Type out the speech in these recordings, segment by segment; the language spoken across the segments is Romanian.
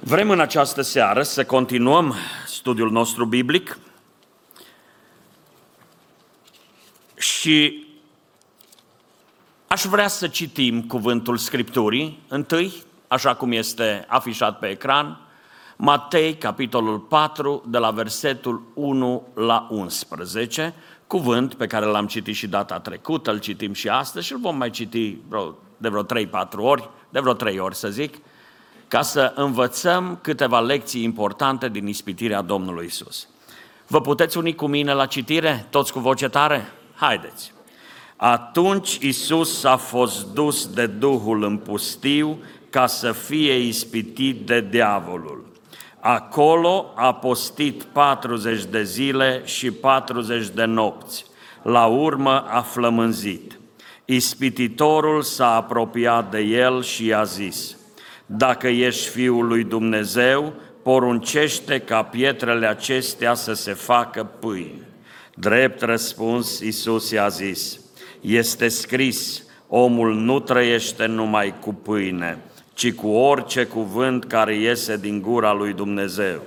Vrem în această seară să continuăm studiul nostru biblic și aș vrea să citim cuvântul Scripturii întâi, așa cum este afișat pe ecran, Matei, capitolul 4, de la versetul 1 la 11, cuvânt pe care l-am citit și data trecută, îl citim și astăzi și îl vom mai citi de vreo 3-4 ori, de vreo 3 ori să zic, ca să învățăm câteva lecții importante din ispitirea Domnului Isus. Vă puteți uni cu mine la citire, toți cu voce tare? Haideți! Atunci Isus a fost dus de Duhul în pustiu ca să fie ispitit de diavolul. Acolo a postit 40 de zile și 40 de nopți. La urmă a flămânzit. Ispititorul s-a apropiat de el și i-a zis, dacă ești Fiul lui Dumnezeu, poruncește ca pietrele acestea să se facă pâini. Drept răspuns, Iisus i-a zis, este scris, omul nu trăiește numai cu pâine, ci cu orice cuvânt care iese din gura lui Dumnezeu.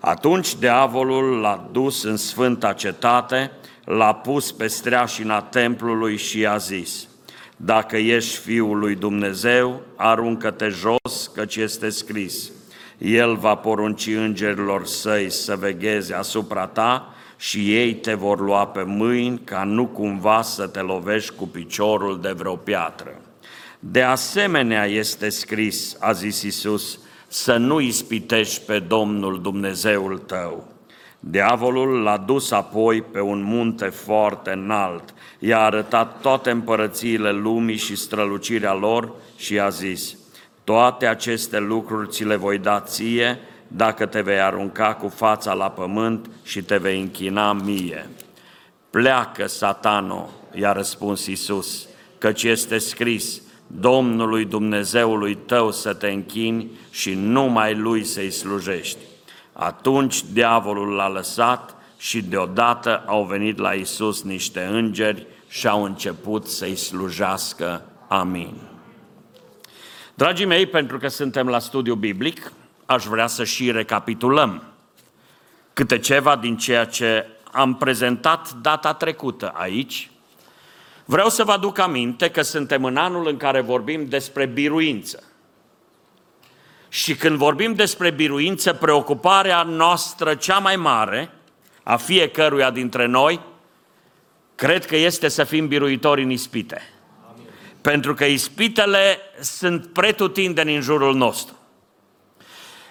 Atunci diavolul l-a dus în sfânta cetate, l-a pus pe streașina templului și i-a zis, dacă ești Fiul lui Dumnezeu, aruncă-te jos, căci este scris. El va porunci îngerilor săi să vegheze asupra ta și ei te vor lua pe mâini ca nu cumva să te lovești cu piciorul de vreo piatră. De asemenea este scris, a zis Isus, să nu ispitești pe Domnul Dumnezeul tău. Diavolul l-a dus apoi pe un munte foarte înalt, i-a arătat toate împărățiile lumii și strălucirea lor și a zis, toate aceste lucruri ți le voi da ție dacă te vei arunca cu fața la pământ și te vei închina mie. Pleacă, satano, i-a răspuns Isus, căci este scris, Domnului Dumnezeului tău să te închini și numai Lui să-i slujești. Atunci diavolul l-a lăsat și deodată au venit la Isus niște îngeri și au început să-i slujească. Amin. Dragii mei, pentru că suntem la studiu biblic, aș vrea să și recapitulăm câte ceva din ceea ce am prezentat data trecută aici. Vreau să vă aduc aminte că suntem în anul în care vorbim despre biruință. Și când vorbim despre biruință, preocuparea noastră cea mai mare, a fiecăruia dintre noi, cred că este să fim biruitori în ispite. Amin. Pentru că ispitele sunt pretutindeni în jurul nostru.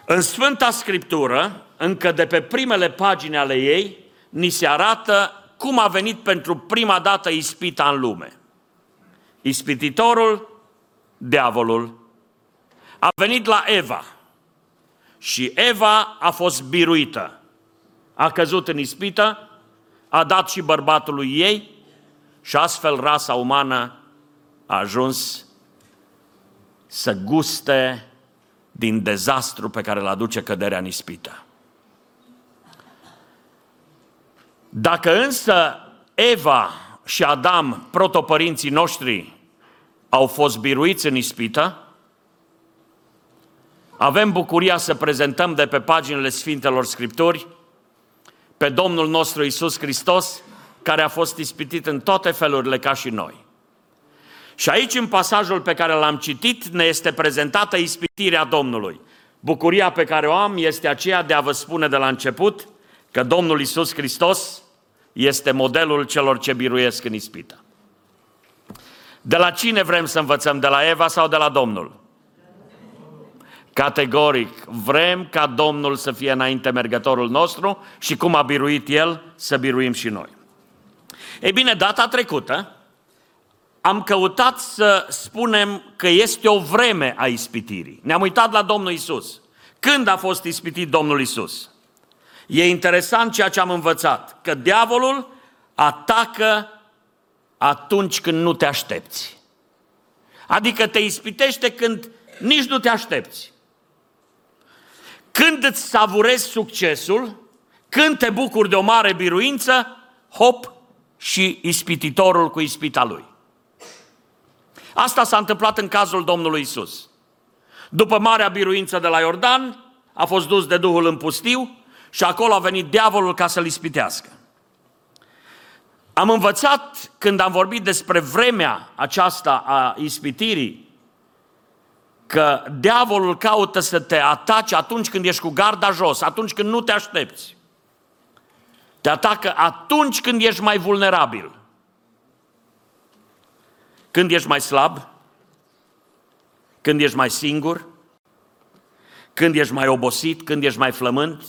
În Sfânta Scriptură, încă de pe primele pagini ale ei, ni se arată cum a venit pentru prima dată ispita în lume. Ispititorul, diavolul, a venit la Eva și Eva a fost biruită. A căzut în ispită, a dat și bărbatului ei și astfel rasa umană a ajuns să guste din dezastru pe care îl aduce căderea în ispită. Dacă însă Eva și Adam, protopărinții noștri, au fost biruiți în ispită, avem bucuria să prezentăm de pe paginile Sfintelor Scripturi pe Domnul nostru Isus Hristos, care a fost ispitit în toate felurile ca și noi. Și aici, în pasajul pe care l-am citit, ne este prezentată ispitirea Domnului. Bucuria pe care o am este aceea de a vă spune de la început că Domnul Isus Hristos este modelul celor ce biruiesc în ispită. De la cine vrem să învățăm? De la Eva sau de la Domnul? Categoric, vrem ca Domnul să fie înainte mergătorul nostru și cum a biruit El, să biruim și noi. Ei bine, data trecută am căutat să spunem că este o vreme a ispitirii. Ne-am uitat la Domnul Isus. Când a fost ispitit Domnul Isus? E interesant ceea ce am învățat, că diavolul atacă atunci când nu te aștepți. Adică te ispitește când nici nu te aștepți. Când îți savurezi succesul, când te bucuri de o mare biruință, hop, și ispititorul cu ispita lui. Asta s-a întâmplat în cazul Domnului Isus. După marea biruință de la Iordan, a fost dus de Duhul în pustiu și acolo a venit diavolul ca să-l ispitească. Am învățat când am vorbit despre vremea aceasta a ispitirii, că diavolul caută să te atace atunci când ești cu garda jos, atunci când nu te aștepți. Te atacă atunci când ești mai vulnerabil. Când ești mai slab, când ești mai singur, când ești mai obosit, când ești mai flământ,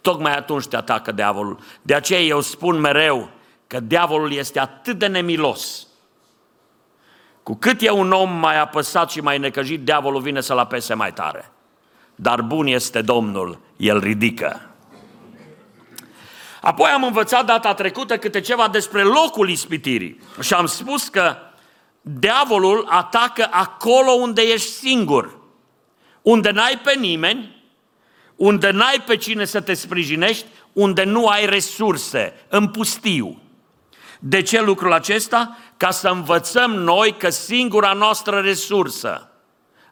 tocmai atunci te atacă diavolul. De aceea eu spun mereu că diavolul este atât de nemilos. Cu cât e un om mai apăsat și mai necăjit, diavolul vine să-l apese mai tare. Dar bun este Domnul, el ridică. Apoi am învățat data trecută câte ceva despre locul ispitirii și am spus că diavolul atacă acolo unde ești singur, unde n-ai pe nimeni, unde n-ai pe cine să te sprijinești, unde nu ai resurse, în pustiu. De ce lucrul acesta? Ca să învățăm noi că singura noastră resursă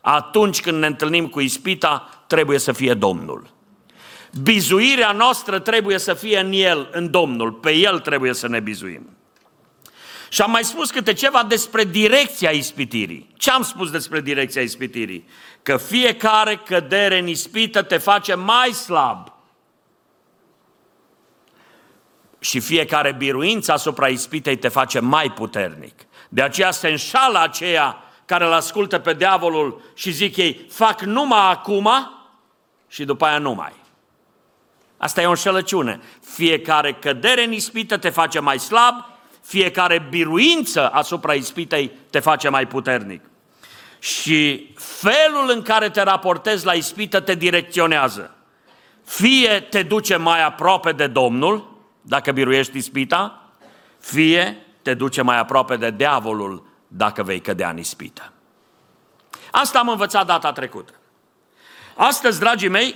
atunci când ne întâlnim cu ispita trebuie să fie Domnul. Bizuirea noastră trebuie să fie în El, în Domnul. Pe El trebuie să ne bizuim. Și am mai spus câte ceva despre direcția ispitirii. Ce am spus despre direcția ispitirii? Că fiecare cădere în ispită te face mai slab. Și fiecare biruință asupra ispitei te face mai puternic. De aceea se înșală aceea care îl ascultă pe diavolul și zic ei, fac numai acum și după aia numai. Asta e o înșelăciune. Fiecare cădere în ispită te face mai slab, fiecare biruință asupra ispitei te face mai puternic. Și felul în care te raportezi la ispită te direcționează. Fie te duce mai aproape de Domnul, dacă biruiești ispita, fie te duce mai aproape de diavolul dacă vei cădea în ispită. Asta am învățat data trecută. Astăzi, dragii mei,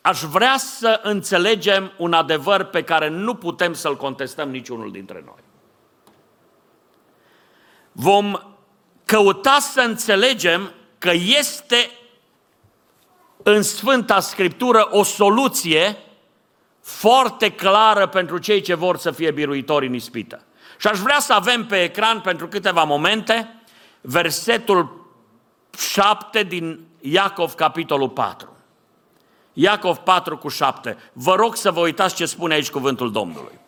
aș vrea să înțelegem un adevăr pe care nu putem să-l contestăm niciunul dintre noi. Vom căuta să înțelegem că este în Sfânta Scriptură o soluție foarte clară pentru cei ce vor să fie biruitori în ispită. Și aș vrea să avem pe ecran pentru câteva momente versetul 7 din Iacov, capitolul 4. Iacov 4 cu 7. Vă rog să vă uitați ce spune aici cuvântul Domnului.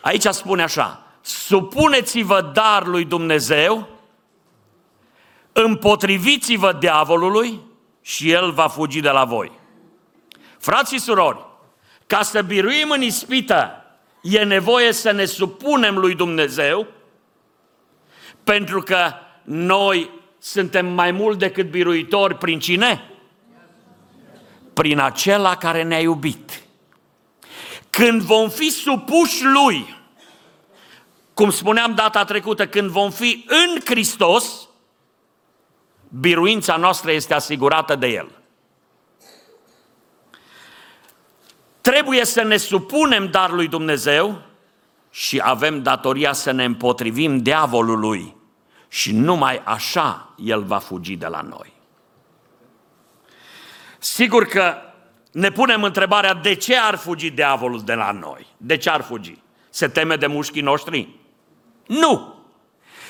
Aici spune așa, supuneți-vă dar lui Dumnezeu, împotriviți-vă diavolului și el va fugi de la voi. Frații surori, ca să biruim în ispită, e nevoie să ne supunem lui Dumnezeu, pentru că noi suntem mai mult decât biruitori prin cine? Prin acela care ne-a iubit. Când vom fi supuși lui, cum spuneam data trecută, când vom fi în Hristos, biruința noastră este asigurată de El. Trebuie să ne supunem dar lui Dumnezeu și avem datoria să ne împotrivim diavolului și numai așa el va fugi de la noi. Sigur că ne punem întrebarea de ce ar fugi diavolul de la noi? De ce ar fugi? Se teme de mușchii noștri? Nu!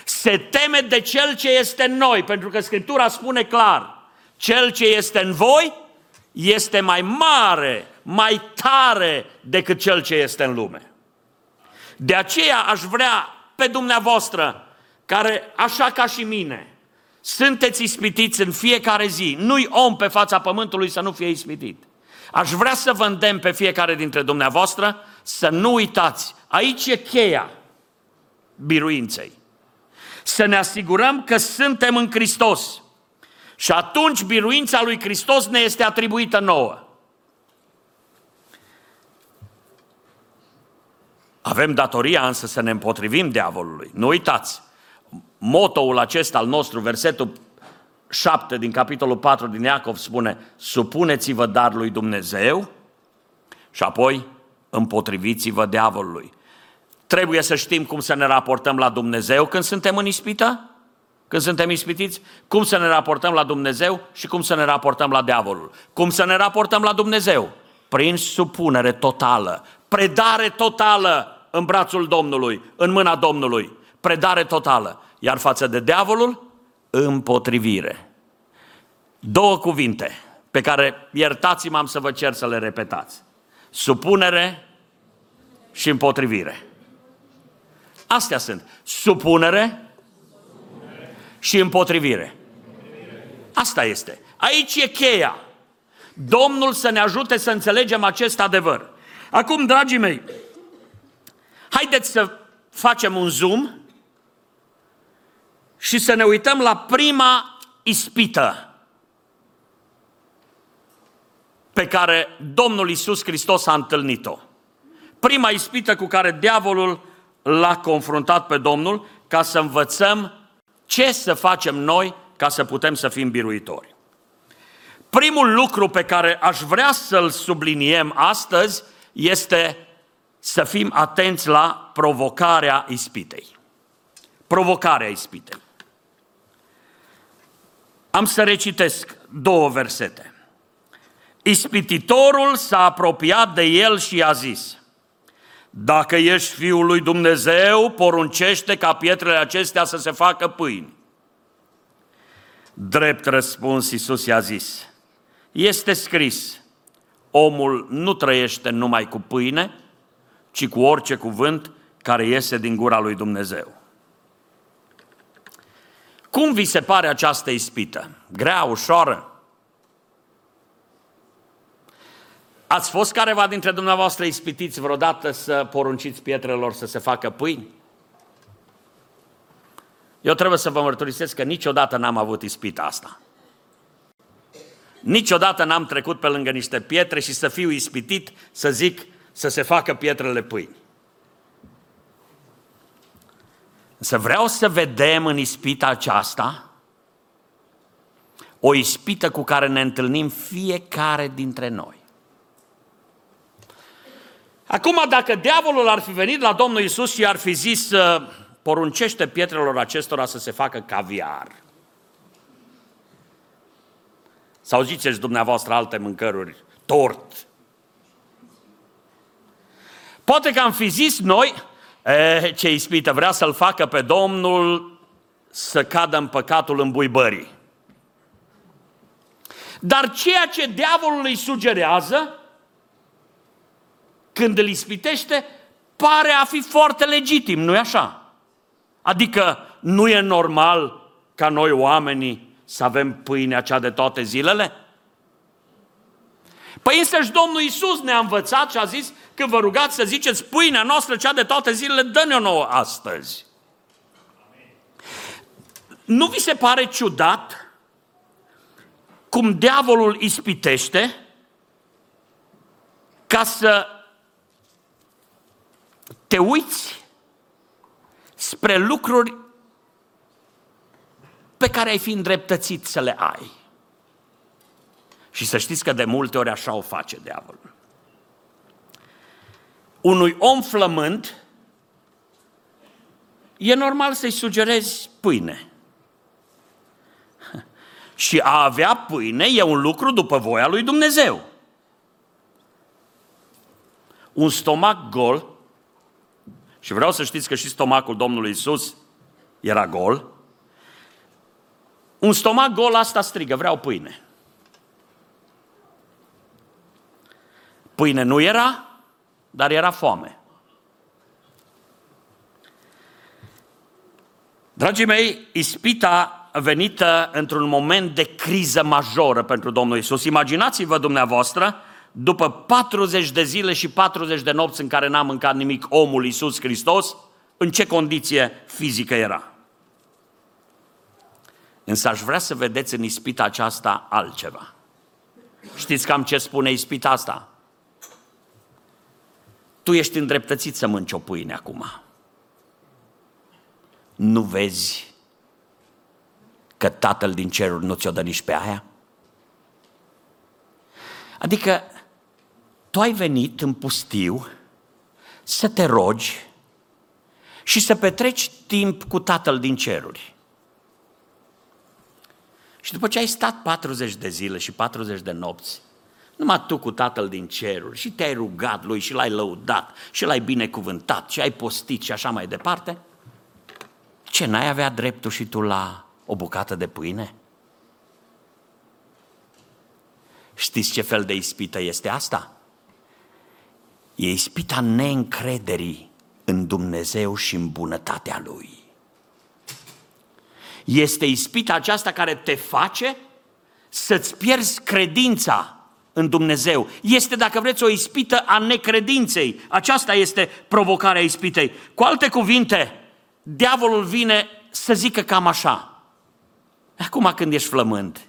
Se teme de cel ce este în noi, pentru că Scriptura spune clar, cel ce este în voi este mai mare, mai tare decât cel ce este în lume. De aceea aș vrea pe dumneavoastră, care așa ca și mine, sunteți ispitiți în fiecare zi, nu-i om pe fața pământului să nu fie ispitit. Aș vrea să vă îndemn pe fiecare dintre dumneavoastră să nu uitați, aici e cheia biruinței. Să ne asigurăm că suntem în Hristos. Și atunci biruința lui Hristos ne este atribuită nouă. Avem datoria însă să ne împotrivim diavolului. Nu uitați, motoul acesta al nostru, versetul 7 din capitolul 4 din Iacov spune Supuneți-vă dar lui Dumnezeu și apoi împotriviți-vă diavolului. Trebuie să știm cum să ne raportăm la Dumnezeu când suntem în ispită când suntem ispitiți? Cum să ne raportăm la Dumnezeu și cum să ne raportăm la diavolul. Cum să ne raportăm la Dumnezeu? Prin supunere totală, predare totală în brațul Domnului, în mâna Domnului. Predare totală. Iar față de diavolul, împotrivire. Două cuvinte pe care, iertați-mă, am să vă cer să le repetați. Supunere și împotrivire. Astea sunt. Supunere și împotrivire. Asta este. Aici e cheia. Domnul să ne ajute să înțelegem acest adevăr. Acum, dragii mei, haideți să facem un zoom și să ne uităm la prima ispită pe care Domnul Isus Hristos a întâlnit-o. Prima ispită cu care diavolul l-a confruntat pe Domnul ca să învățăm ce să facem noi ca să putem să fim biruitori. Primul lucru pe care aș vrea să-l subliniem astăzi este să fim atenți la provocarea ispitei. Provocarea ispitei. Am să recitesc două versete. Ispititorul s-a apropiat de el și a zis, dacă ești Fiul lui Dumnezeu, poruncește ca pietrele acestea să se facă pâini. Drept răspuns, Iisus i-a zis, este scris, omul nu trăiește numai cu pâine, ci cu orice cuvânt care iese din gura lui Dumnezeu. Cum vi se pare această ispită? Grea, ușoară? Ați fost careva dintre dumneavoastră ispitiți vreodată să porunciți pietrelor să se facă pâini? Eu trebuie să vă mărturisesc că niciodată n-am avut ispita asta. Niciodată n-am trecut pe lângă niște pietre și să fiu ispitit să zic să se facă pietrele pâini. Să vreau să vedem în ispita aceasta o ispită cu care ne întâlnim fiecare dintre noi. Acum, dacă diavolul ar fi venit la Domnul Isus și ar fi zis, poruncește pietrelor acestora să se facă caviar. Sau ziceți dumneavoastră alte mâncăruri, tort. Poate că am fi zis noi, e, ce ispită, vrea să-l facă pe Domnul să cadă în păcatul îmbuibării. Dar ceea ce diavolul îi sugerează, când îl ispitește, pare a fi foarte legitim, nu-i așa? Adică nu e normal ca noi oamenii să avem pâinea cea de toate zilele? Păi însăși Domnul Iisus ne-a învățat și a zis că vă rugați să ziceți pâinea noastră cea de toate zilele, dă-ne-o nouă astăzi. Nu vi se pare ciudat cum diavolul ispitește ca să te uiți spre lucruri pe care ai fi îndreptățit să le ai. Și să știți că de multe ori așa o face diavolul. Unui om flământ e normal să-i sugerezi pâine. Și a avea pâine e un lucru după voia lui Dumnezeu. Un stomac gol și vreau să știți că și stomacul Domnului Isus era gol. Un stomac gol asta strigă, vreau pâine. Pâine nu era, dar era foame. Dragii mei, ispita venită într-un moment de criză majoră pentru Domnul Isus. Imaginați-vă dumneavoastră după 40 de zile și 40 de nopți în care n-a mâncat nimic omul Iisus Hristos, în ce condiție fizică era. Însă aș vrea să vedeți în ispita aceasta altceva. Știți cam ce spune ispita asta? Tu ești îndreptățit să mânci o pâine acum. Nu vezi că Tatăl din ceruri nu ți-o dă nici pe aia? Adică tu ai venit în pustiu să te rogi și să petreci timp cu Tatăl din ceruri. Și după ce ai stat 40 de zile și 40 de nopți, numai tu cu Tatăl din ceruri și te-ai rugat lui și l-ai lăudat și l-ai binecuvântat și ai postit și așa mai departe, ce, n-ai avea dreptul și tu la o bucată de pâine? Știți ce fel de ispită este asta? E ispita neîncrederii în Dumnezeu și în bunătatea Lui. Este ispita aceasta care te face să-ți pierzi credința în Dumnezeu. Este, dacă vreți, o ispită a necredinței. Aceasta este provocarea ispitei. Cu alte cuvinte, diavolul vine să zică cam așa. Acum când ești flămând,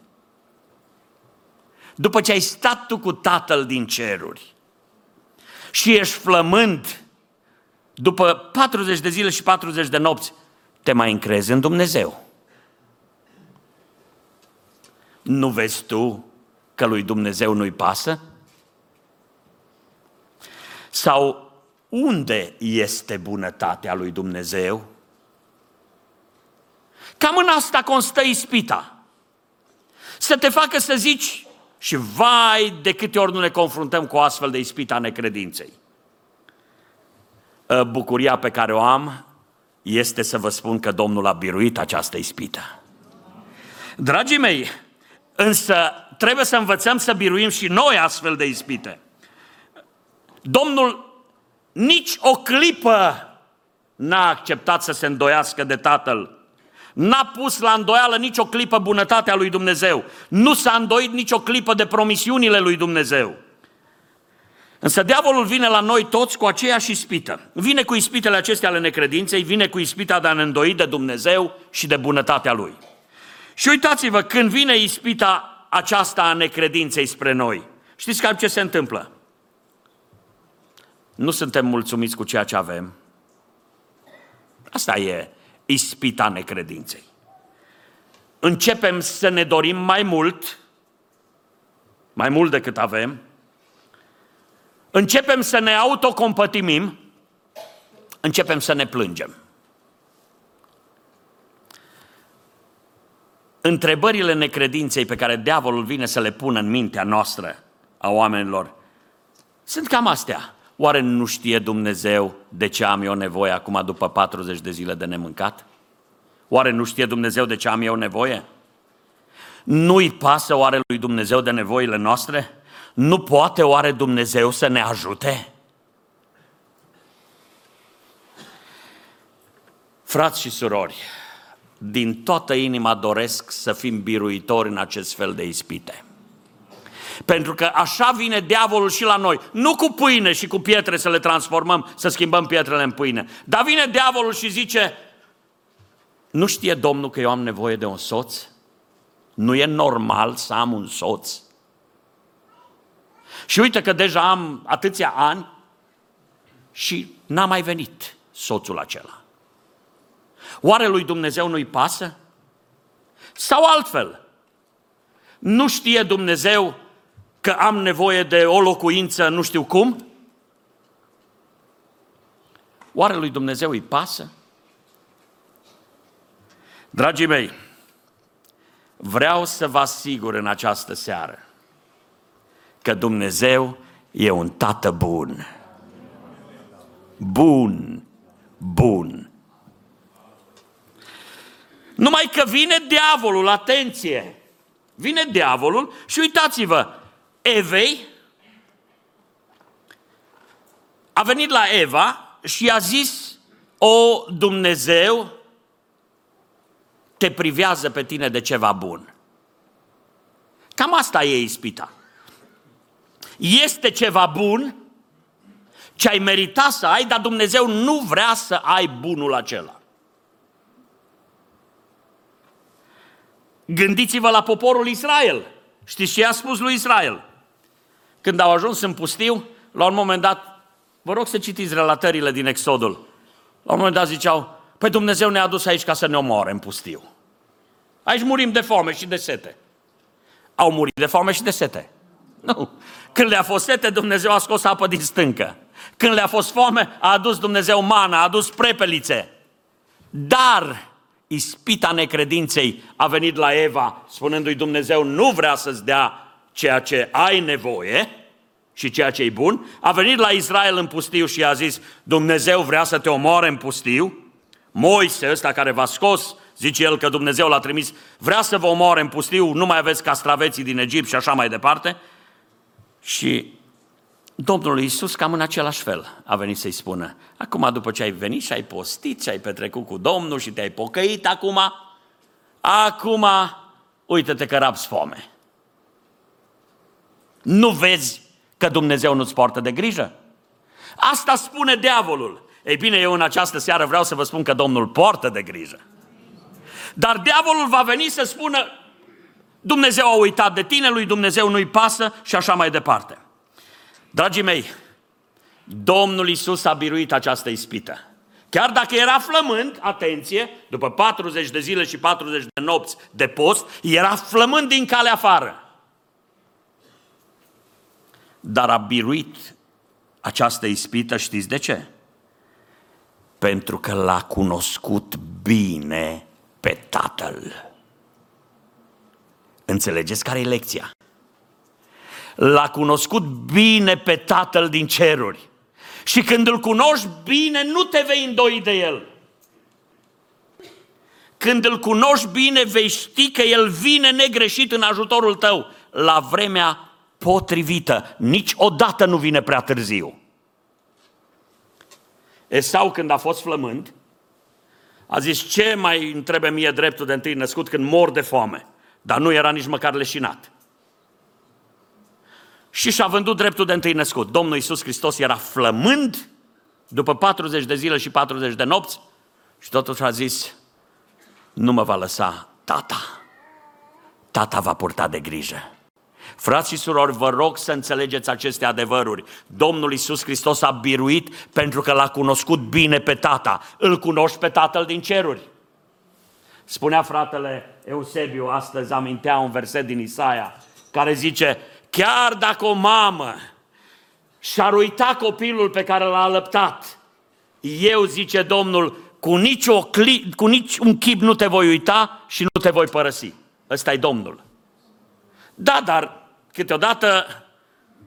după ce ai stat tu cu Tatăl din ceruri și ești flămând, după 40 de zile și 40 de nopți, te mai încrezi în Dumnezeu. Nu vezi tu că lui Dumnezeu nu-i pasă? Sau unde este bunătatea lui Dumnezeu? Cam în asta constă ispita. Să te facă să zici, și vai de câte ori nu ne confruntăm cu astfel de ispita necredinței. Ă, bucuria pe care o am este să vă spun că Domnul a biruit această ispită. Dragii mei, însă trebuie să învățăm să biruim și noi astfel de ispite. Domnul nici o clipă n-a acceptat să se îndoiască de Tatăl N-a pus la îndoială nicio clipă bunătatea lui Dumnezeu. Nu s-a îndoit nicio clipă de promisiunile lui Dumnezeu. Însă diavolul vine la noi toți cu aceeași ispită. Vine cu ispitele acestea ale necredinței, vine cu ispita de a ne îndoi de Dumnezeu și de bunătatea Lui. Și uitați-vă, când vine ispita aceasta a necredinței spre noi, știți cam ce se întâmplă? Nu suntem mulțumiți cu ceea ce avem. Asta e ispita necredinței. Începem să ne dorim mai mult, mai mult decât avem, începem să ne autocompătimim, începem să ne plângem. Întrebările necredinței pe care diavolul vine să le pună în mintea noastră a oamenilor sunt cam astea. Oare nu știe Dumnezeu de ce am eu nevoie acum după 40 de zile de nemâncat? Oare nu știe Dumnezeu de ce am eu nevoie? Nu-i pasă oare lui Dumnezeu de nevoile noastre? Nu poate oare Dumnezeu să ne ajute? Frați și surori, din toată inima doresc să fim biruitori în acest fel de ispite. Pentru că așa vine diavolul și la noi. Nu cu pâine și cu pietre să le transformăm, să schimbăm pietrele în pâine. Dar vine diavolul și zice, nu știe Domnul că eu am nevoie de un soț? Nu e normal să am un soț? Și uite că deja am atâția ani și n-a mai venit soțul acela. Oare lui Dumnezeu nu-i pasă? Sau altfel, nu știe Dumnezeu că am nevoie de o locuință nu știu cum? Oare lui Dumnezeu îi pasă? Dragii mei, vreau să vă asigur în această seară că Dumnezeu e un tată bun. Bun, bun. Numai că vine diavolul, atenție! Vine diavolul și uitați-vă, Evei, a venit la Eva și a zis, o Dumnezeu te privează pe tine de ceva bun. Cam asta e ispita. Este ceva bun ce ai merita să ai, dar Dumnezeu nu vrea să ai bunul acela. Gândiți-vă la poporul Israel. Știți ce a spus lui Israel? Când au ajuns în pustiu, la un moment dat, vă rog să citiți relatările din Exodul. La un moment dat ziceau, păi Dumnezeu ne-a adus aici ca să ne omoare în pustiu. Aici murim de foame și de sete. Au murit de foame și de sete. Nu. Când le-a fost sete, Dumnezeu a scos apă din stâncă. Când le-a fost foame, a adus Dumnezeu mana, a adus prepelițe. Dar ispita necredinței a venit la Eva, spunându-i Dumnezeu nu vrea să-ți dea ceea ce ai nevoie și ceea ce e bun, a venit la Israel în pustiu și a zis, Dumnezeu vrea să te omoare în pustiu, Moise ăsta care v-a scos, zice el că Dumnezeu l-a trimis, vrea să vă omoare în pustiu, nu mai aveți castraveții din Egipt și așa mai departe. Și Domnul Iisus cam în același fel a venit să-i spună, acum după ce ai venit și ai postit și ai petrecut cu Domnul și te-ai pocăit acum, acum uite-te că rabzi foame. Nu vezi că Dumnezeu nu-ți poartă de grijă? Asta spune diavolul. Ei bine, eu în această seară vreau să vă spun că Domnul poartă de grijă. Dar diavolul va veni să spună, Dumnezeu a uitat de tine, lui Dumnezeu nu-i pasă și așa mai departe. Dragii mei, Domnul Isus a biruit această ispită. Chiar dacă era flămând, atenție, după 40 de zile și 40 de nopți de post, era flămând din calea afară. Dar a biruit această ispită, știți de ce? Pentru că l-a cunoscut bine pe Tatăl. Înțelegeți care e lecția? L-a cunoscut bine pe Tatăl din ceruri. Și când îl cunoști bine, nu te vei îndoi de el. Când îl cunoști bine, vei ști că el vine negreșit în ajutorul tău la vremea potrivită. Niciodată nu vine prea târziu. Esau, când a fost flămând, a zis, ce mai întrebe mie dreptul de întâi născut când mor de foame? Dar nu era nici măcar leșinat. Și și-a vândut dreptul de întâi născut. Domnul Iisus Hristos era flămând după 40 de zile și 40 de nopți și totuși a zis, nu mă va lăsa tata. Tata va purta de grijă. Frați și surori, vă rog să înțelegeți aceste adevăruri. Domnul Isus Hristos a biruit pentru că l-a cunoscut bine pe Tata. Îl cunoști pe Tatăl din ceruri. Spunea fratele Eusebiu, astăzi amintea un verset din Isaia, care zice, chiar dacă o mamă și-ar uita copilul pe care l-a alăptat, eu, zice Domnul, cu nici, o cli, cu nici un chip nu te voi uita și nu te voi părăsi. Ăsta e Domnul. Da, dar câteodată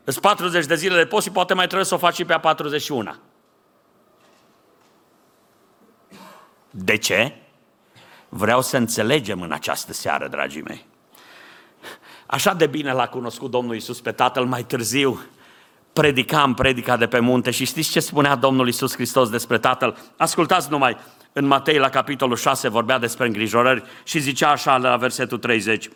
sunt 40 de zile de post și poate mai trebuie să o faci și pe a 41. De ce? Vreau să înțelegem în această seară, dragii mei. Așa de bine l-a cunoscut Domnul Isus pe Tatăl mai târziu. Predicam predica de pe munte și știți ce spunea Domnul Isus Hristos despre Tatăl? Ascultați numai, în Matei la capitolul 6 vorbea despre îngrijorări și zicea așa la versetul 30.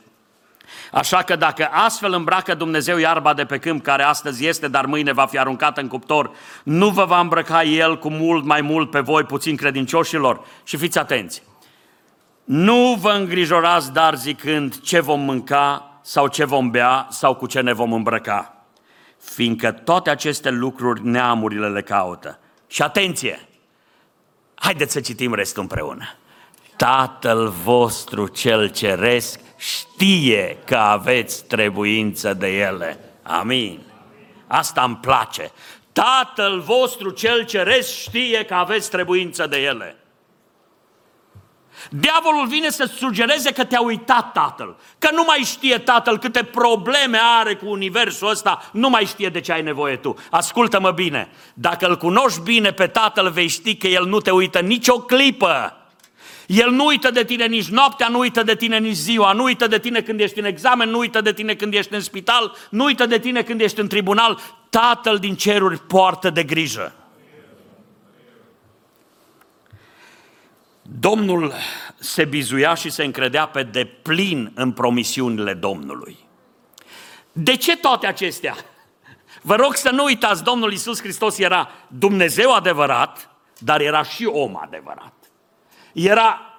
Așa că dacă astfel îmbracă Dumnezeu iarba de pe câmp, care astăzi este, dar mâine va fi aruncată în cuptor, nu vă va îmbrăca El cu mult mai mult pe voi, puțin credincioșilor? Și fiți atenți! Nu vă îngrijorați, dar zicând ce vom mânca sau ce vom bea sau cu ce ne vom îmbrăca, fiindcă toate aceste lucruri neamurile le caută. Și atenție! Haideți să citim restul împreună. Tatăl vostru cel ceresc știe că aveți trebuință de ele. Amin. Asta îmi place. Tatăl vostru cel ceresc știe că aveți trebuință de ele. Diavolul vine să sugereze că te-a uitat tatăl, că nu mai știe tatăl câte probleme are cu universul ăsta, nu mai știe de ce ai nevoie tu. Ascultă-mă bine, dacă îl cunoști bine pe tatăl, vei ști că el nu te uită nicio clipă el nu uită de tine nici noaptea, nu uită de tine nici ziua, nu uită de tine când ești în examen, nu uită de tine când ești în spital, nu uită de tine când ești în tribunal. Tatăl din ceruri poartă de grijă. Domnul se bizuia și se încredea pe deplin în promisiunile Domnului. De ce toate acestea? Vă rog să nu uitați, Domnul Isus Hristos era Dumnezeu adevărat, dar era și om adevărat. Era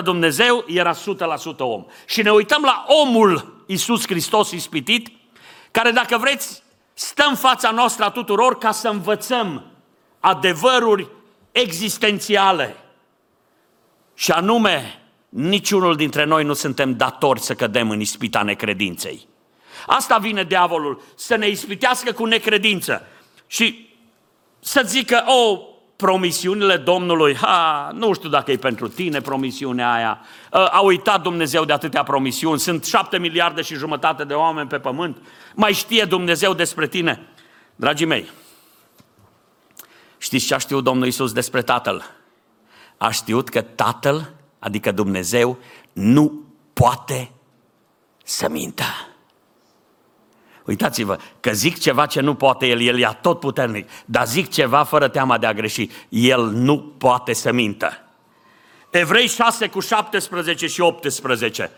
100% Dumnezeu, era 100% om. Și ne uităm la omul Iisus Hristos ispitit, care dacă vreți, stă în fața noastră a tuturor ca să învățăm adevăruri existențiale. Și anume, niciunul dintre noi nu suntem datori să cădem în ispita necredinței. Asta vine diavolul, să ne ispitească cu necredință și să zică, oh, promisiunile Domnului, ha, nu știu dacă e pentru tine promisiunea aia, a uitat Dumnezeu de atâtea promisiuni, sunt șapte miliarde și jumătate de oameni pe pământ, mai știe Dumnezeu despre tine. Dragii mei, știți ce a știut Domnul Isus despre Tatăl? A știut că Tatăl, adică Dumnezeu, nu poate să mintă. Uitați-vă, că zic ceva ce nu poate El, El e tot puternic, dar zic ceva fără teama de a greși. El nu poate să mintă. Evrei 6 cu 17 și 18.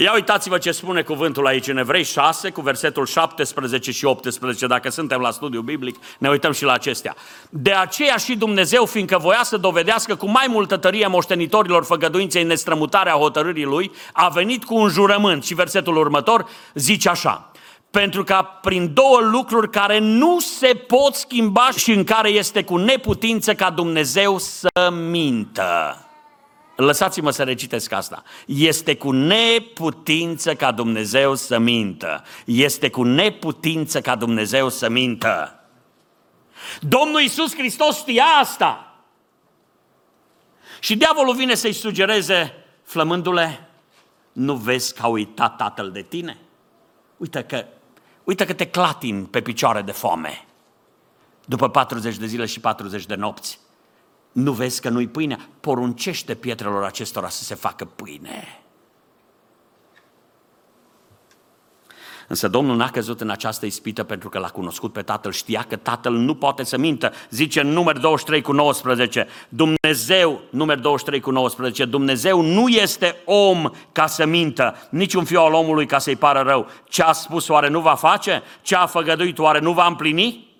Ia uitați-vă ce spune cuvântul aici în Evrei 6 cu versetul 17 și 18. Dacă suntem la studiu biblic, ne uităm și la acestea. De aceea și Dumnezeu, fiindcă voia să dovedească cu mai multă tărie moștenitorilor făgăduinței nestrămutarea hotărârii Lui, a venit cu un jurământ. Și versetul următor zice așa. Pentru că prin două lucruri care nu se pot schimba și în care este cu neputință ca Dumnezeu să mintă. Lăsați-mă să recitesc asta. Este cu neputință ca Dumnezeu să mintă. Este cu neputință ca Dumnezeu să mintă. Domnul Iisus Hristos știa asta. Și diavolul vine să-i sugereze, flămândule, nu vezi că a uitat tatăl de tine? Uite că, uite că te clatin pe picioare de foame. După 40 de zile și 40 de nopți. Nu vezi că nu-i pâine? Poruncește pietrelor acestora să se facă pâine. Însă Domnul n-a căzut în această ispită pentru că l-a cunoscut pe Tatăl, știa că Tatăl nu poate să mintă. Zice în număr 23 cu 19, Dumnezeu, număr 23 cu 19, Dumnezeu nu este om ca să mintă, niciun fiu al omului ca să-i pară rău. Ce a spus oare nu va face? Ce a făgăduit oare nu va împlini?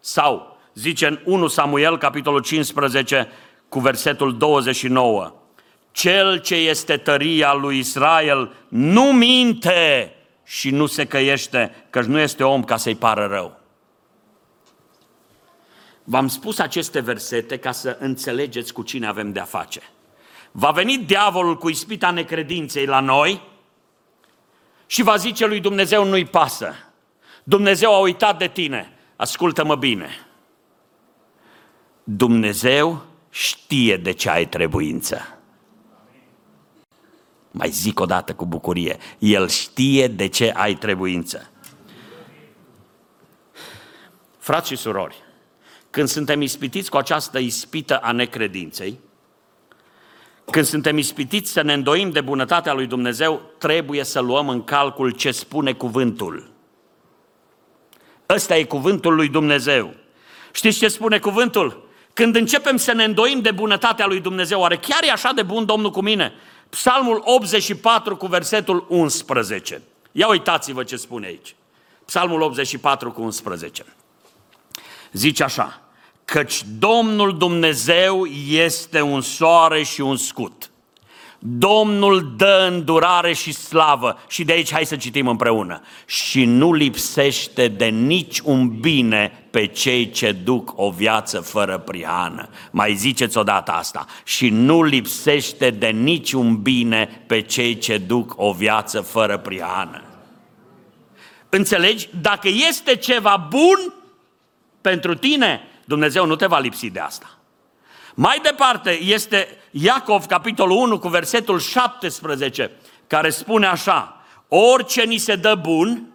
Sau zice în 1 Samuel, capitolul 15, cu versetul 29. Cel ce este tăria lui Israel nu minte și nu se căiește, căci nu este om ca să-i pară rău. V-am spus aceste versete ca să înțelegeți cu cine avem de-a face. Va veni diavolul cu ispita necredinței la noi și va zice lui Dumnezeu nu-i pasă. Dumnezeu a uitat de tine. Ascultă-mă bine. Dumnezeu știe de ce ai trebuință. Mai zic o dată cu bucurie. El știe de ce ai trebuință. Frați și surori, când suntem ispitiți cu această ispită a necredinței, când suntem ispitiți să ne îndoim de bunătatea lui Dumnezeu, trebuie să luăm în calcul ce spune cuvântul. Ăsta e cuvântul lui Dumnezeu. Știți ce spune cuvântul? Când începem să ne îndoim de bunătatea lui Dumnezeu, oare chiar e așa de bun Domnul cu mine? Psalmul 84 cu versetul 11. Ia uitați-vă ce spune aici. Psalmul 84 cu 11. Zice așa, căci Domnul Dumnezeu este un soare și un scut. Domnul dă îndurare și slavă. Și de aici hai să citim împreună. Și nu lipsește de nici un bine pe cei ce duc o viață fără prihană. Mai ziceți odată asta. Și nu lipsește de nici un bine pe cei ce duc o viață fără prihană. Înțelegi? Dacă este ceva bun pentru tine, Dumnezeu nu te va lipsi de asta. Mai departe este Iacov, capitolul 1, cu versetul 17, care spune așa, orice ni se dă bun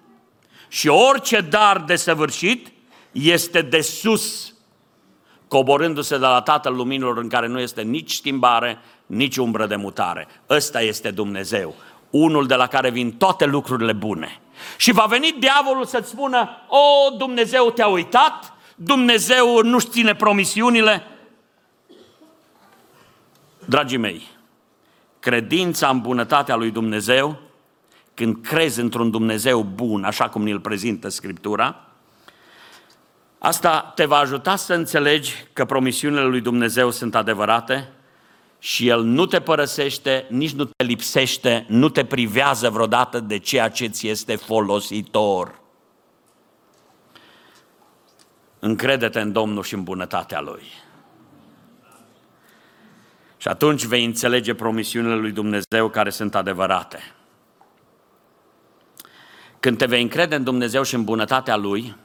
și orice dar de săvârșit este de sus, coborându-se de la Tatăl Luminilor în care nu este nici schimbare, nici umbră de mutare. Ăsta este Dumnezeu, unul de la care vin toate lucrurile bune. Și va veni diavolul să-ți spună, o, Dumnezeu te-a uitat, Dumnezeu nu-și ține promisiunile, Dragii mei, credința în bunătatea lui Dumnezeu, când crezi într-un Dumnezeu bun, așa cum ne-l prezintă Scriptura, asta te va ajuta să înțelegi că promisiunile lui Dumnezeu sunt adevărate și El nu te părăsește, nici nu te lipsește, nu te privează vreodată de ceea ce ți este folositor. Încrede-te în Domnul și în bunătatea Lui. Și atunci vei înțelege promisiunile lui Dumnezeu care sunt adevărate. Când te vei încrede în Dumnezeu și în bunătatea Lui,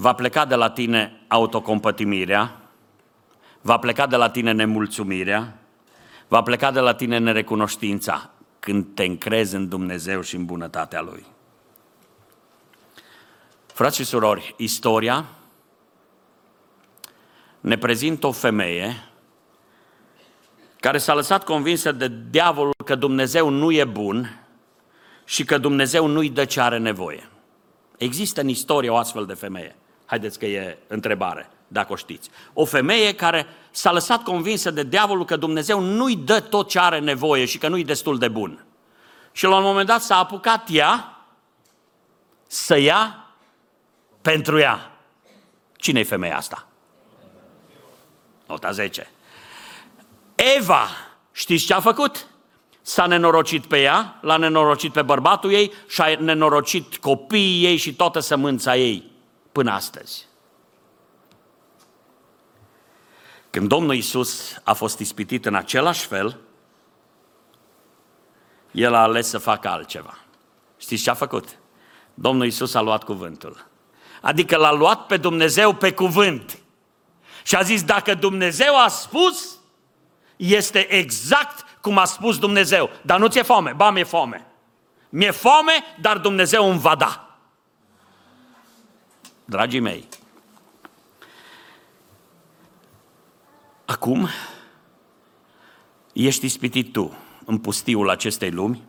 va pleca de la tine autocompătimirea, va pleca de la tine nemulțumirea, va pleca de la tine nerecunoștința când te încrezi în Dumnezeu și în bunătatea Lui. Frați și surori, istoria ne prezintă o femeie care s-a lăsat convinsă de diavolul că Dumnezeu nu e bun și că Dumnezeu nu-i dă ce are nevoie. Există în istorie o astfel de femeie. Haideți că e întrebare, dacă o știți. O femeie care s-a lăsat convinsă de diavolul că Dumnezeu nu-i dă tot ce are nevoie și că nu-i destul de bun. Și la un moment dat s-a apucat ea să ia pentru ea. Cine e femeia asta? Nota 10. Eva, știți ce a făcut? S-a nenorocit pe ea, l-a nenorocit pe bărbatul ei și a nenorocit copiii ei și toată sămânța ei până astăzi. Când Domnul Isus a fost ispitit în același fel, el a ales să facă altceva. Știți ce a făcut? Domnul Isus a luat cuvântul. Adică l-a luat pe Dumnezeu pe cuvânt. Și a zis, dacă Dumnezeu a spus, este exact cum a spus Dumnezeu. Dar nu ți-e foame, ba mi-e foame. Mi-e foame, dar Dumnezeu îmi va da. Dragii mei, acum ești ispitit tu în pustiul acestei lumi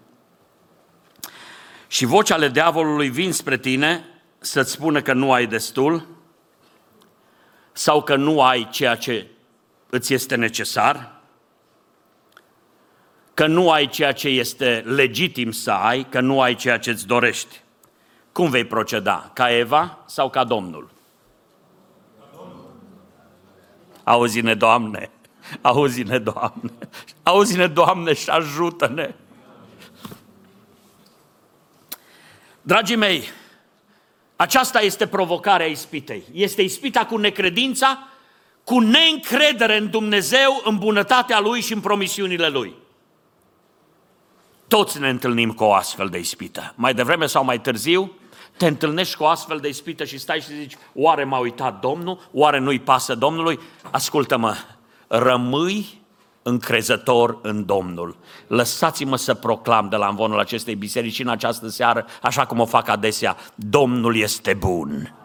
și vocea ale diavolului vin spre tine să-ți spună că nu ai destul sau că nu ai ceea ce îți este necesar, că nu ai ceea ce este legitim să ai, că nu ai ceea ce îți dorești. Cum vei proceda? Ca Eva sau ca Domnul? Auzi-ne, Doamne! Auzi-ne, Doamne! Auzi-ne, Doamne, și ajută-ne! Dragii mei, aceasta este provocarea ispitei. Este ispita cu necredința, cu neîncredere în Dumnezeu, în bunătatea Lui și în promisiunile Lui. Toți ne întâlnim cu o astfel de ispită. Mai devreme sau mai târziu, te întâlnești cu o astfel de ispită și stai și zici, oare m-a uitat Domnul? Oare nu-i pasă Domnului? Ascultă-mă, rămâi încrezător în Domnul. Lăsați-mă să proclam de la învonul acestei biserici în această seară, așa cum o fac adesea, Domnul este bun.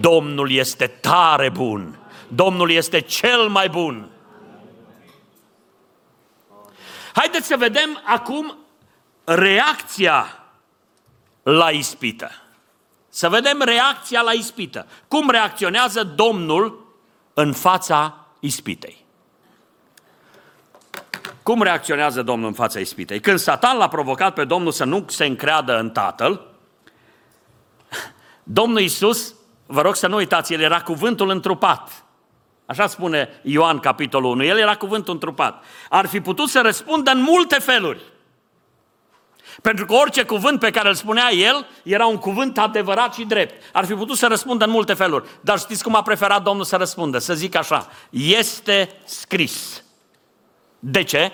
Domnul este tare bun. Domnul este cel mai bun. Haideți să vedem acum reacția la ispită. Să vedem reacția la ispită. Cum reacționează Domnul în fața ispitei. Cum reacționează Domnul în fața ispitei? Când Satan l-a provocat pe Domnul să nu se încreadă în Tatăl, Domnul Iisus, vă rog să nu uitați, El era cuvântul întrupat. Așa spune Ioan, capitolul 1. El era cuvântul întrupat. Ar fi putut să răspundă în multe feluri. Pentru că orice cuvânt pe care îl spunea el era un cuvânt adevărat și drept. Ar fi putut să răspundă în multe feluri. Dar știți cum a preferat Domnul să răspundă? Să zic așa, este scris. De ce?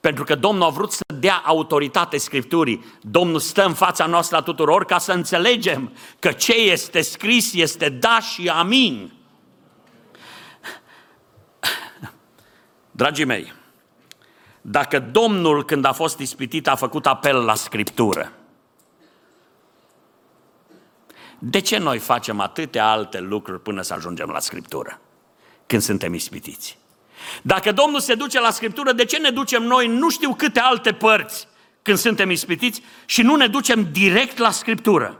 Pentru că Domnul a vrut să dea autoritate Scripturii. Domnul stă în fața noastră a tuturor ca să înțelegem că ce este scris este da și amin. Dragii mei, dacă Domnul, când a fost ispitit, a făcut apel la Scriptură, de ce noi facem atâtea alte lucruri până să ajungem la Scriptură, când suntem ispitiți? Dacă Domnul se duce la Scriptură, de ce ne ducem noi nu știu câte alte părți când suntem ispitiți și nu ne ducem direct la Scriptură?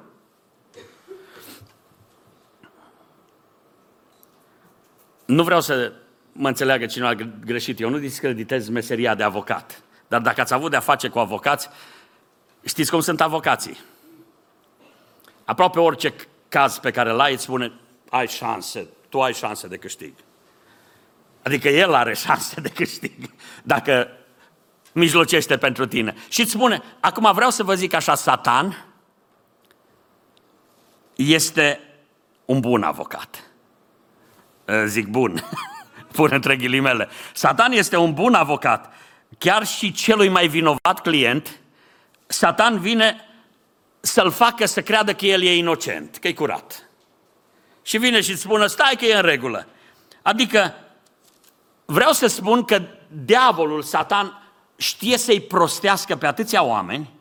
Nu vreau să mă înțeleagă cineva greșit, eu nu discreditez meseria de avocat. Dar dacă ați avut de-a face cu avocați, știți cum sunt avocații. Aproape orice caz pe care l-ai îți spune, ai șanse, tu ai șanse de câștig. Adică el are șanse de câștig dacă mijlocește pentru tine. Și îți spune, acum vreau să vă zic așa, Satan este un bun avocat. Zic bun. pun între ghilimele. Satan este un bun avocat. Chiar și celui mai vinovat client, Satan vine să-l facă să creadă că el e inocent, că e curat. Și vine și spune, stai că e în regulă. Adică, vreau să spun că diavolul, Satan, știe să-i prostească pe atâția oameni,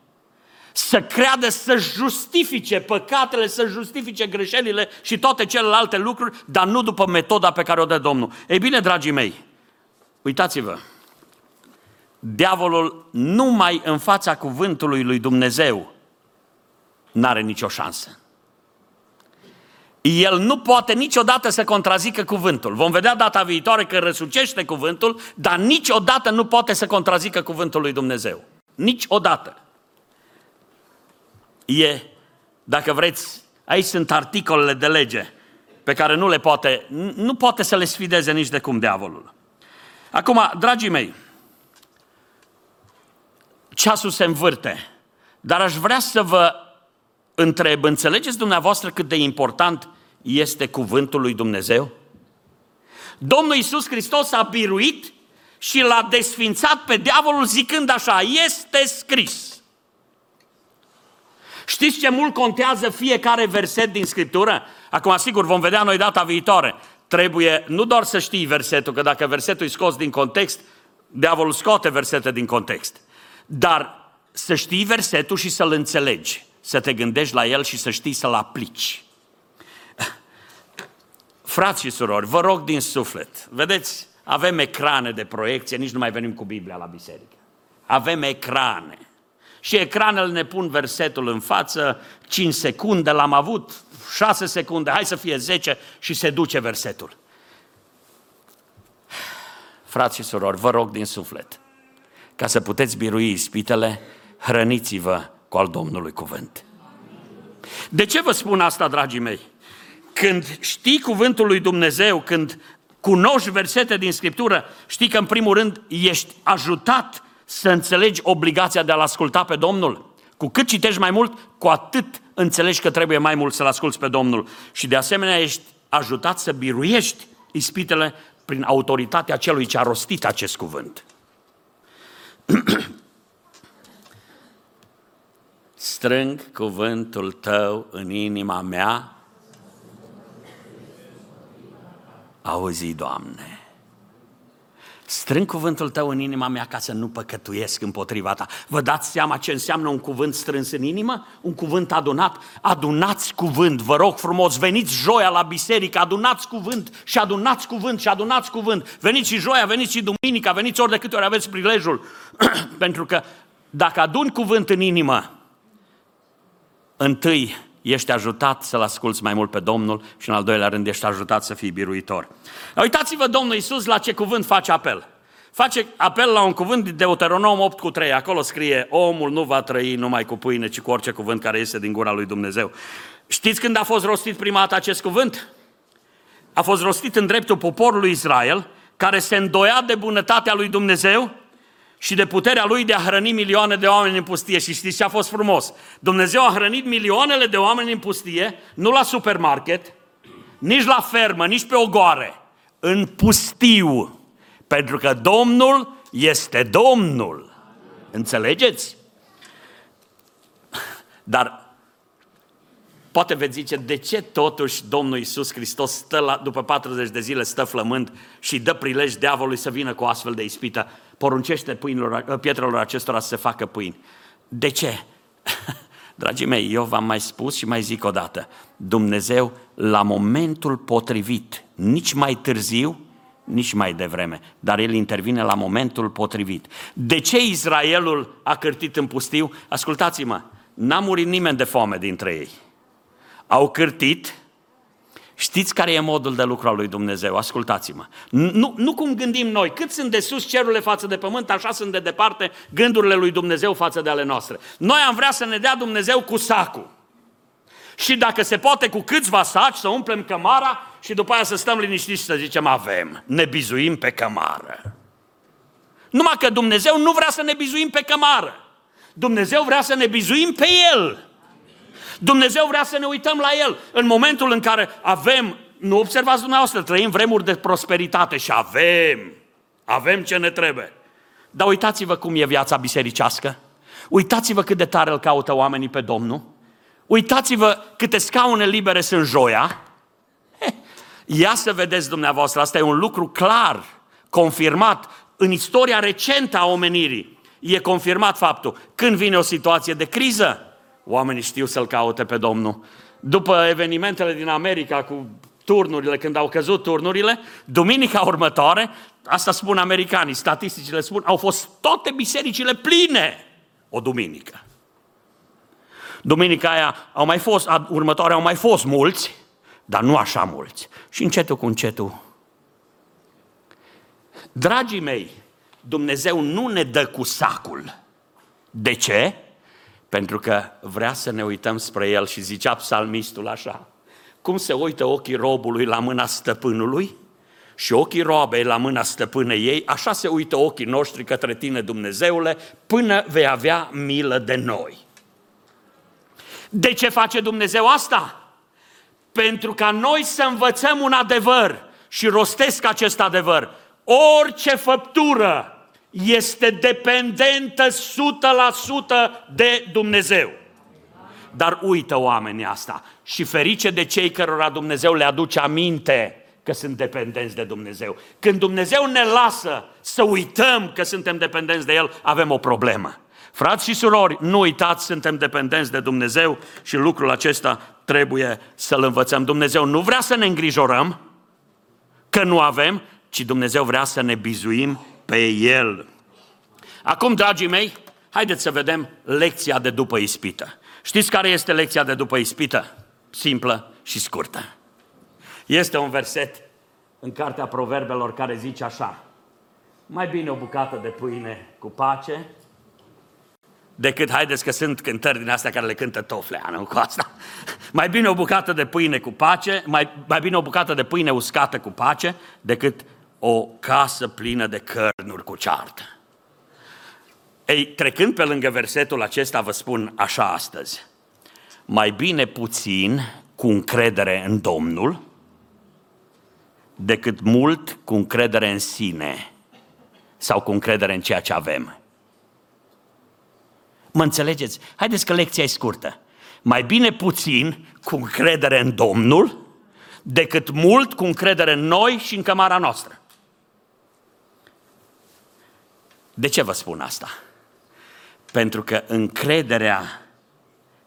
să creadă să justifice păcatele, să justifice greșelile și toate celelalte lucruri, dar nu după metoda pe care o dă Domnul. Ei bine, dragii mei, uitați-vă, diavolul numai în fața cuvântului lui Dumnezeu n-are nicio șansă. El nu poate niciodată să contrazică cuvântul. Vom vedea data viitoare că răsucește cuvântul, dar niciodată nu poate să contrazică cuvântul lui Dumnezeu. Niciodată. E, dacă vreți, aici sunt articolele de lege pe care nu le poate, nu poate să le sfideze nici de cum diavolul. Acum, dragii mei, ceasul se învârte, dar aș vrea să vă întreb, înțelegeți dumneavoastră cât de important este cuvântul lui Dumnezeu? Domnul Iisus Hristos a biruit și l-a desfințat pe diavolul zicând așa, este scris. Știți ce mult contează fiecare verset din Scriptură? Acum, sigur, vom vedea noi data viitoare. Trebuie nu doar să știi versetul, că dacă versetul e scos din context, diavolul scoate versete din context. Dar să știi versetul și să-l înțelegi, să te gândești la el și să știi să-l aplici. Frați și surori, vă rog din suflet, vedeți, avem ecrane de proiecție, nici nu mai venim cu Biblia la biserică. Avem ecrane. Și ecranele ne pun versetul în față, 5 secunde l-am avut, 6 secunde, hai să fie 10 și se duce versetul. Frați și surori, vă rog din suflet, ca să puteți birui ispitele, hrăniți-vă cu al Domnului cuvânt. De ce vă spun asta, dragii mei? Când știi cuvântul lui Dumnezeu, când cunoști versete din Scriptură, știi că în primul rând ești ajutat să înțelegi obligația de a-L asculta pe Domnul. Cu cât citești mai mult, cu atât înțelegi că trebuie mai mult să-L asculți pe Domnul. Și de asemenea ești ajutat să biruiești ispitele prin autoritatea celui ce a rostit acest cuvânt. Strâng cuvântul tău în inima mea. Auzi, Doamne. Strâng cuvântul tău în inima mea ca să nu păcătuiesc împotriva ta. Vă dați seama ce înseamnă un cuvânt strâns în inimă? Un cuvânt adunat? Adunați cuvânt, vă rog frumos, veniți joia la biserică, adunați cuvânt și adunați cuvânt și adunați cuvânt. Veniți și joia, veniți și duminica, veniți ori de câte ori aveți prilejul. Pentru că dacă adun cuvânt în inimă, întâi ești ajutat să-L asculți mai mult pe Domnul și în al doilea rând ești ajutat să fii biruitor. Uitați-vă Domnul Iisus la ce cuvânt face apel. Face apel la un cuvânt din Deuteronom 8 cu 3. Acolo scrie, omul nu va trăi numai cu pâine, ci cu orice cuvânt care iese din gura lui Dumnezeu. Știți când a fost rostit prima dată acest cuvânt? A fost rostit în dreptul poporului Israel, care se îndoia de bunătatea lui Dumnezeu și de puterea lui de a hrăni milioane de oameni în pustie. Și știți ce a fost frumos? Dumnezeu a hrănit milioanele de oameni în pustie, nu la supermarket, nici la fermă, nici pe ogoare, în pustiu. Pentru că Domnul este Domnul. Înțelegeți? Dar Poate veți zice, de ce totuși Domnul Iisus Hristos stă la, după 40 de zile stă flămând și dă prilej diavolului să vină cu astfel de ispită? Poruncește pâinilor, pietrelor acestora să se facă pâini. De ce? Dragii mei, eu v-am mai spus și mai zic o dată. Dumnezeu, la momentul potrivit, nici mai târziu, nici mai devreme, dar El intervine la momentul potrivit. De ce Israelul a cârtit în pustiu? Ascultați-mă, n-a murit nimeni de foame dintre ei au cârtit, Știți care e modul de lucru al lui Dumnezeu? Ascultați-mă. Nu, nu cum gândim noi. Cât sunt de sus cerurile față de pământ, așa sunt de departe gândurile lui Dumnezeu față de ale noastre. Noi am vrea să ne dea Dumnezeu cu sacul. Și dacă se poate cu câțiva saci să umplem cămara și după aia să stăm liniștiți și să zicem avem, ne bizuim pe cămară. Numai că Dumnezeu nu vrea să ne bizuim pe cămară. Dumnezeu vrea să ne bizuim pe El. Dumnezeu vrea să ne uităm la El. În momentul în care avem, nu observați dumneavoastră, trăim vremuri de prosperitate și avem, avem ce ne trebuie. Dar uitați-vă cum e viața bisericească. Uitați-vă cât de tare îl caută oamenii pe Domnul. Uitați-vă câte scaune libere sunt joia. Ia să vedeți dumneavoastră, asta e un lucru clar, confirmat în istoria recentă a omenirii, e confirmat faptul, când vine o situație de criză, oamenii știu să-L caute pe Domnul. După evenimentele din America cu turnurile, când au căzut turnurile, duminica următoare, asta spun americanii, statisticile spun, au fost toate bisericile pline o duminică. Duminica aia au mai fost, următoarea au mai fost mulți, dar nu așa mulți. Și încetul cu încetul. Dragii mei, Dumnezeu nu ne dă cu sacul. De ce? Pentru că vrea să ne uităm spre El și zicea psalmistul așa. Cum se uită ochii robului la mâna stăpânului și ochii roabei la mâna stăpânei ei, așa se uită ochii noștri către tine, Dumnezeule, până vei avea milă de noi. De ce face Dumnezeu asta? Pentru ca noi să învățăm un adevăr și rostesc acest adevăr. Orice făptură este dependentă 100% de Dumnezeu. Dar uită oamenii asta și ferice de cei cărora Dumnezeu le aduce aminte că sunt dependenți de Dumnezeu. Când Dumnezeu ne lasă să uităm că suntem dependenți de El, avem o problemă. Frați și surori, nu uitați, suntem dependenți de Dumnezeu și lucrul acesta trebuie să-l învățăm. Dumnezeu nu vrea să ne îngrijorăm că nu avem, ci Dumnezeu vrea să ne bizuim pe El. Acum, dragii mei, haideți să vedem lecția de după ispită. Știți care este lecția de după ispită? Simplă și scurtă. Este un verset în Cartea Proverbelor care zice așa, mai bine o bucată de pâine cu pace decât, haideți că sunt cântări din astea care le cântă toflea, nu cu asta. Mai bine o bucată de pâine cu pace, mai, mai bine o bucată de pâine uscată cu pace, decât o casă plină de cărnuri cu ceartă. Ei, trecând pe lângă versetul acesta, vă spun așa astăzi. Mai bine puțin cu încredere în Domnul, decât mult cu încredere în sine sau cu încredere în ceea ce avem. Mă înțelegeți? Haideți că lecția e scurtă. Mai bine puțin cu încredere în Domnul decât mult cu încredere în noi și în cămara noastră. De ce vă spun asta? Pentru că încrederea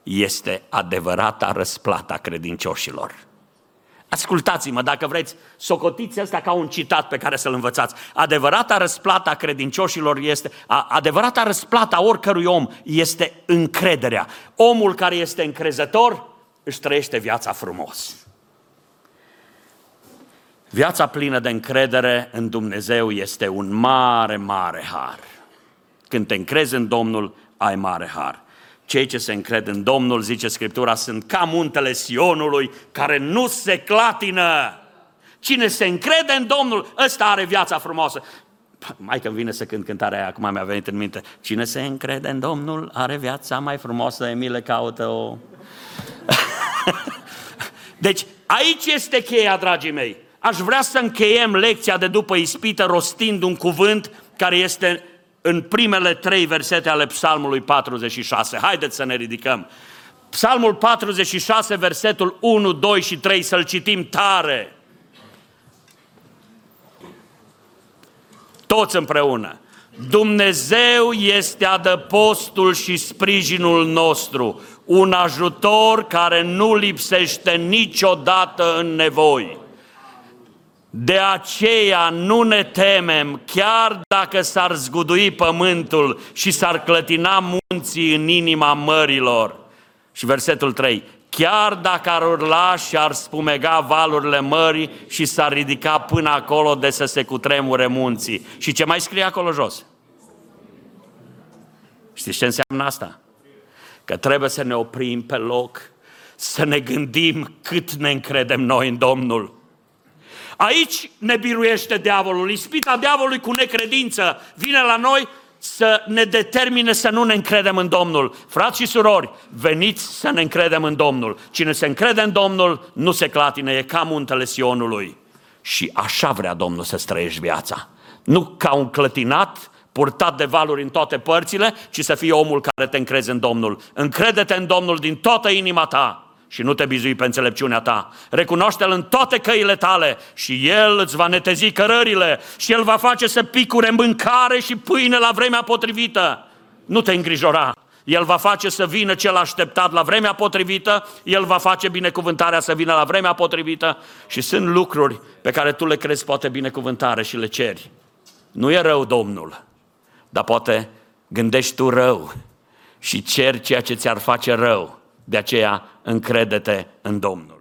este adevărata răsplata credincioșilor. Ascultați-mă, dacă vreți, socotiți asta ca un citat pe care să-l învățați. Adevărata răsplata credincioșilor este, a, adevărata răsplata oricărui om este încrederea. Omul care este încrezător își trăiește viața frumos. Viața plină de încredere în Dumnezeu este un mare, mare har. Când te încrezi în Domnul, ai mare har. Cei ce se încred în Domnul, zice Scriptura, sunt ca muntele Sionului care nu se clatină. Cine se încrede în Domnul, ăsta are viața frumoasă. Mai că vine să cânt cântarea aia, acum mi-a venit în minte. Cine se încrede în Domnul are viața mai frumoasă, Emile caută o... deci, aici este cheia, dragii mei. Aș vrea să încheiem lecția de după ispită rostind un cuvânt care este în primele trei versete ale Psalmului 46. Haideți să ne ridicăm. Psalmul 46, versetul 1, 2 și 3, să-l citim tare. Toți împreună. Dumnezeu este adăpostul și sprijinul nostru, un ajutor care nu lipsește niciodată în nevoi. De aceea nu ne temem, chiar dacă s-ar zgudui pământul și s-ar clătina munții în inima mărilor. Și versetul 3. Chiar dacă ar urla și ar spumega valurile mării și s-ar ridica până acolo de să se cutremure munții. Și ce mai scrie acolo jos? Știți ce înseamnă asta? Că trebuie să ne oprim pe loc, să ne gândim cât ne încredem noi în Domnul Aici ne biruiește diavolul. Ispita diavolului cu necredință vine la noi să ne determine să nu ne încredem în Domnul. Frați și surori, veniți să ne încredem în Domnul. Cine se încrede în Domnul nu se clatine, e ca muntele Sionului. Și așa vrea Domnul să străiești viața. Nu ca un clătinat purtat de valuri în toate părțile, ci să fii omul care te încrezi în Domnul. Încrede-te în Domnul din toată inima ta și nu te bizui pe înțelepciunea ta. Recunoaște-L în toate căile tale și El îți va netezi cărările și El va face să picure mâncare și pâine la vremea potrivită. Nu te îngrijora. El va face să vină cel așteptat la vremea potrivită, El va face binecuvântarea să vină la vremea potrivită și sunt lucruri pe care tu le crezi poate binecuvântare și le ceri. Nu e rău Domnul, dar poate gândești tu rău și ceri ceea ce ți-ar face rău. De aceea încredete în Domnul.